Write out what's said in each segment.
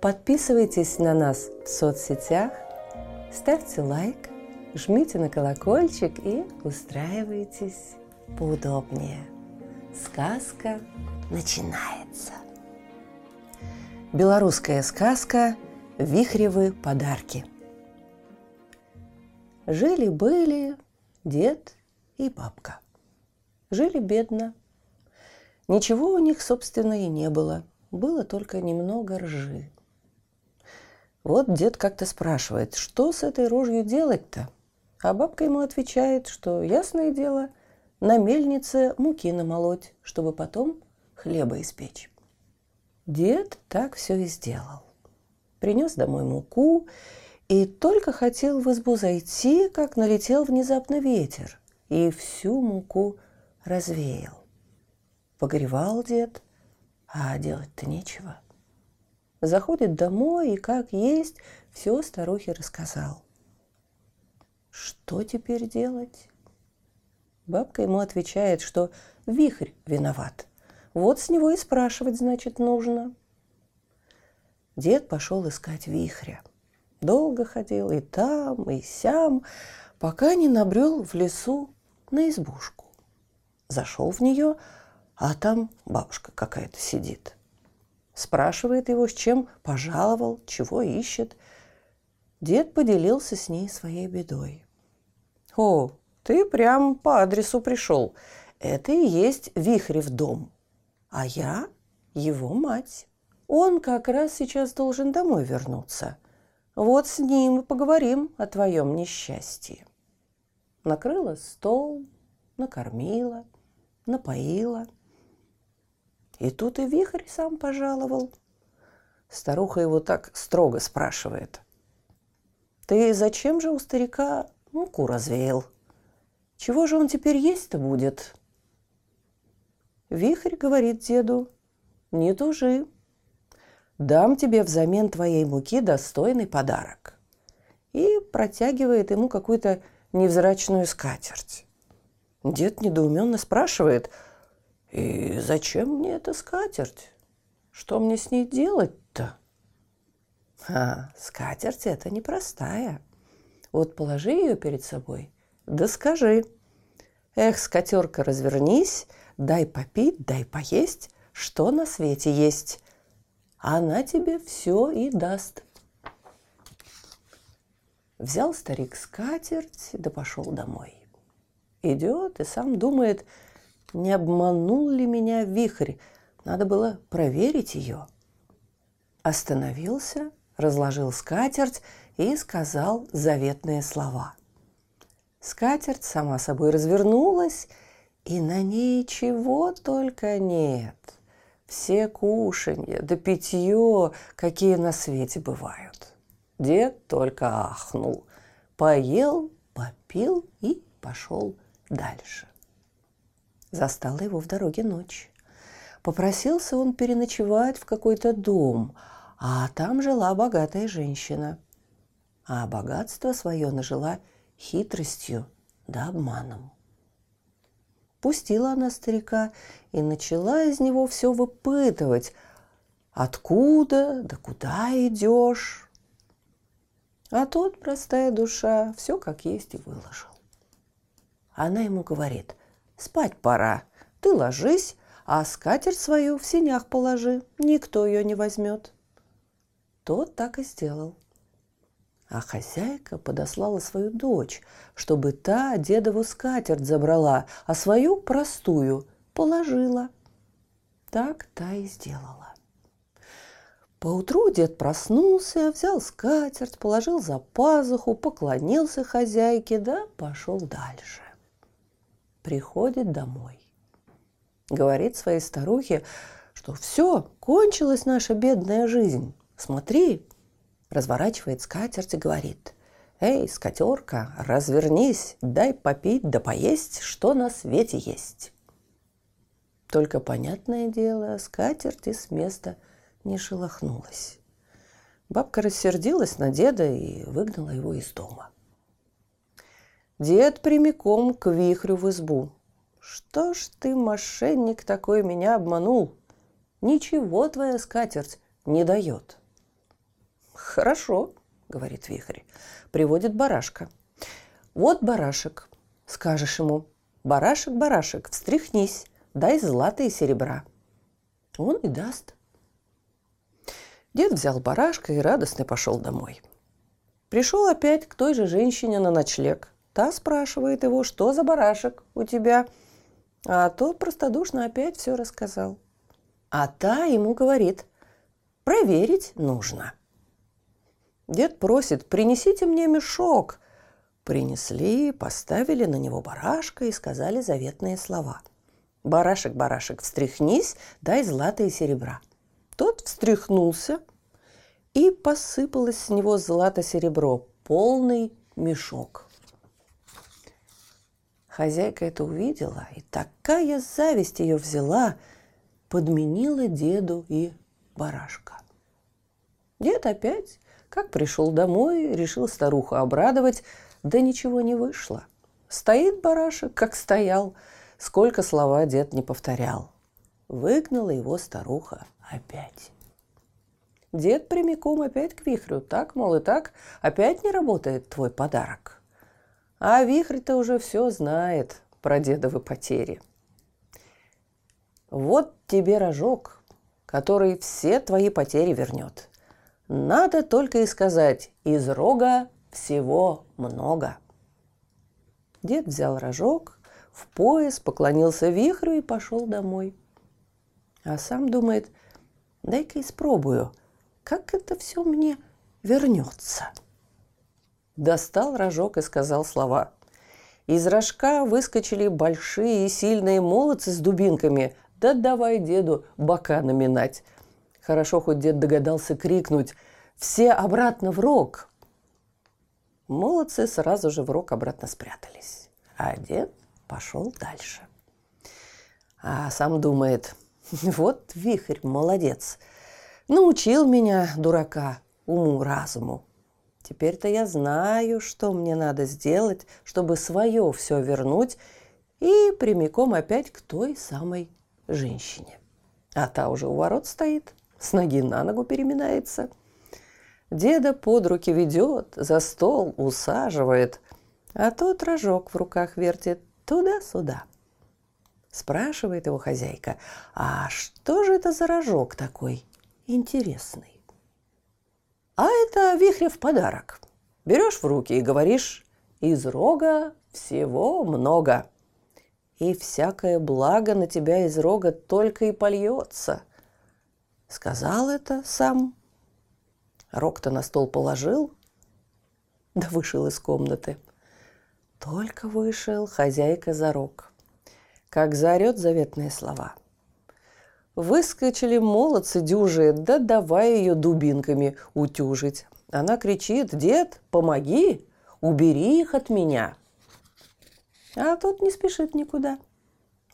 Подписывайтесь на нас в соцсетях, ставьте лайк, жмите на колокольчик и устраивайтесь поудобнее. Сказка начинается. Белорусская сказка «Вихревы подарки». Жили-были дед и бабка. Жили бедно. Ничего у них, собственно, и не было. Было только немного ржи. Вот дед как-то спрашивает, что с этой рожью делать-то? А бабка ему отвечает, что, ясное дело, на мельнице муки намолоть, чтобы потом хлеба испечь. Дед так все и сделал. Принес домой муку и только хотел в избу зайти, как налетел внезапно ветер и всю муку развеял. Погревал дед, а делать-то нечего. Заходит домой и, как есть, все старухе рассказал. Что теперь делать? Бабка ему отвечает, что вихрь виноват. Вот с него и спрашивать, значит, нужно. Дед пошел искать вихря. Долго ходил и там, и сям, пока не набрел в лесу на избушку. Зашел в нее, а там бабушка какая-то сидит. Спрашивает его, с чем пожаловал, чего ищет. Дед поделился с ней своей бедой. «О, ты прям по адресу пришел. Это и есть Вихрев дом. А я его мать. Он как раз сейчас должен домой вернуться. Вот с ним и поговорим о твоем несчастье». Накрыла стол, накормила – напоила. И тут и вихрь сам пожаловал. Старуха его так строго спрашивает. «Ты зачем же у старика муку развеял? Чего же он теперь есть-то будет?» Вихрь говорит деду, «Не тужи, дам тебе взамен твоей муки достойный подарок». И протягивает ему какую-то невзрачную скатерть. Дед недоуменно спрашивает, «И зачем мне эта скатерть? Что мне с ней делать-то?» А, скатерть это непростая. Вот положи ее перед собой, да скажи. Эх, скатерка, развернись, дай попить, дай поесть, что на свете есть. Она тебе все и даст. Взял старик скатерть, да пошел домой. Идет и сам думает, не обманул ли меня вихрь. Надо было проверить ее. Остановился, разложил скатерть и сказал заветные слова. Скатерть сама собой развернулась, и на ней чего только нет. Все кушанья да питье, какие на свете бывают. Дед только ахнул, поел, попил и пошел дальше. Застала его в дороге ночь. Попросился он переночевать в какой-то дом, а там жила богатая женщина. А богатство свое нажила хитростью да обманом. Пустила она старика и начала из него все выпытывать. Откуда, да куда идешь? А тот, простая душа, все как есть и выложил. Она ему говорит, спать пора, ты ложись, а скатерть свою в синях положи, никто ее не возьмет. Тот так и сделал. А хозяйка подослала свою дочь, чтобы та дедову скатерть забрала, а свою простую положила. Так та и сделала. Поутру дед проснулся, взял скатерть, положил за пазуху, поклонился хозяйке, да пошел дальше приходит домой. Говорит своей старухе, что все, кончилась наша бедная жизнь. Смотри, разворачивает скатерть и говорит, «Эй, скатерка, развернись, дай попить да поесть, что на свете есть». Только, понятное дело, скатерть с места не шелохнулась. Бабка рассердилась на деда и выгнала его из дома. Дед прямиком к вихрю в избу. «Что ж ты, мошенник такой, меня обманул? Ничего твоя скатерть не дает». «Хорошо», — говорит вихрь, приводит барашка. «Вот барашек», — скажешь ему, «барашек, барашек, встряхнись, дай злато и серебра». Он и даст. Дед взял барашка и радостно пошел домой. Пришел опять к той же женщине на ночлег. Та спрашивает его, что за барашек у тебя? А тот простодушно опять все рассказал. А та ему говорит, проверить нужно. Дед просит, принесите мне мешок. Принесли, поставили на него барашка и сказали заветные слова. Барашек, барашек, встряхнись, дай злато и серебра. Тот встряхнулся, и посыпалось с него злато-серебро, полный мешок. Хозяйка это увидела, и такая зависть ее взяла, подменила деду и барашка. Дед опять, как пришел домой, решил старуху обрадовать, да ничего не вышло. Стоит барашек, как стоял, сколько слова дед не повторял. Выгнала его старуха опять. Дед прямиком опять к вихрю. Так, мол, и так, опять не работает твой подарок. А вихрь-то уже все знает про дедовы потери. Вот тебе рожок, который все твои потери вернет. Надо только и сказать, из рога всего много. Дед взял рожок, в пояс, поклонился вихрю и пошел домой. А сам думает, дай-ка испробую, как это все мне вернется. Достал рожок и сказал слова. Из рожка выскочили большие и сильные молодцы с дубинками. Да давай деду бока наминать. Хорошо, хоть дед догадался крикнуть «Все обратно в рог!» Молодцы сразу же в рог обратно спрятались. А дед пошел дальше. А сам думает – Вот вихрь, молодец. Научил меня, дурака, уму-разуму. Теперь-то я знаю, что мне надо сделать, чтобы свое все вернуть и прямиком опять к той самой женщине. А та уже у ворот стоит, с ноги на ногу переминается. Деда под руки ведет, за стол усаживает, а тот рожок в руках вертит туда-сюда – Спрашивает его хозяйка, а что же это за рожок такой интересный? А это вихрев подарок. Берешь в руки и говоришь, из рога всего много. И всякое благо на тебя из рога только и польется. Сказал это сам. Рог-то на стол положил, да вышел из комнаты. Только вышел хозяйка за рог – как заорет заветные слова. Выскочили молодцы дюжие, да давай ее дубинками утюжить. Она кричит, дед, помоги, убери их от меня. А тот не спешит никуда.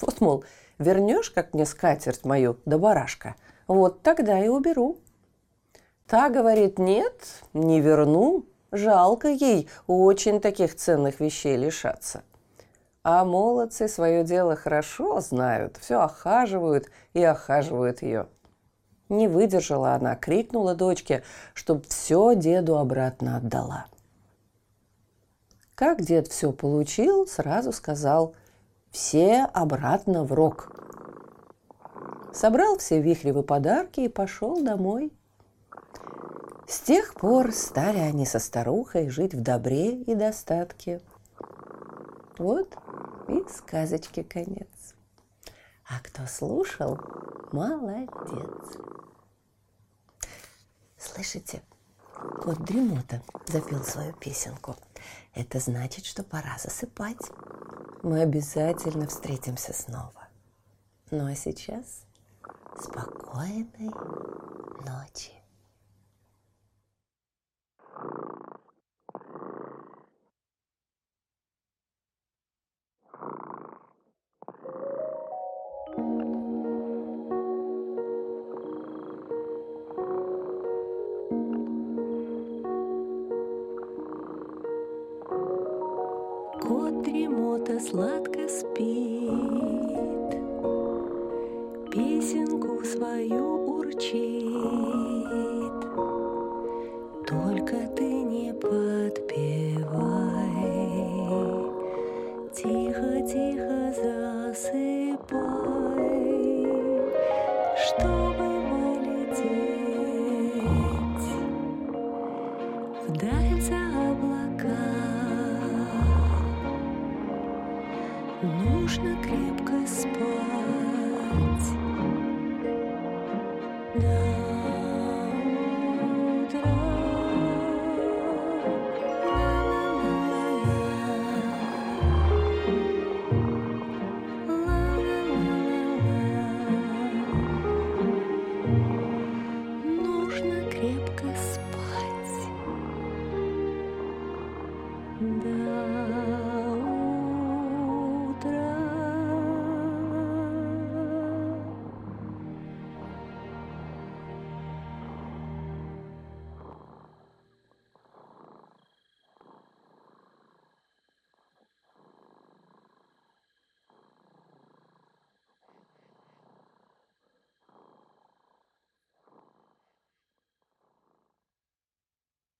Вот, мол, вернешь, как мне скатерть мою, да барашка, вот тогда и уберу. Та говорит, нет, не верну, жалко ей очень таких ценных вещей лишаться. А молодцы свое дело хорошо знают, все охаживают и охаживают ее. Не выдержала она, крикнула дочке, чтоб все деду обратно отдала. Как дед все получил, сразу сказал «все обратно в рог». Собрал все вихревы подарки и пошел домой. С тех пор стали они со старухой жить в добре и достатке. Вот и сказочке конец. А кто слушал, молодец. Слышите, кот Дремота запел свою песенку. Это значит, что пора засыпать. Мы обязательно встретимся снова. Ну а сейчас спокойной ночи. Кот дремота сладко спит, Песенку свою урчит. Только ты не подпевай, Тихо-тихо засыпай, Чтобы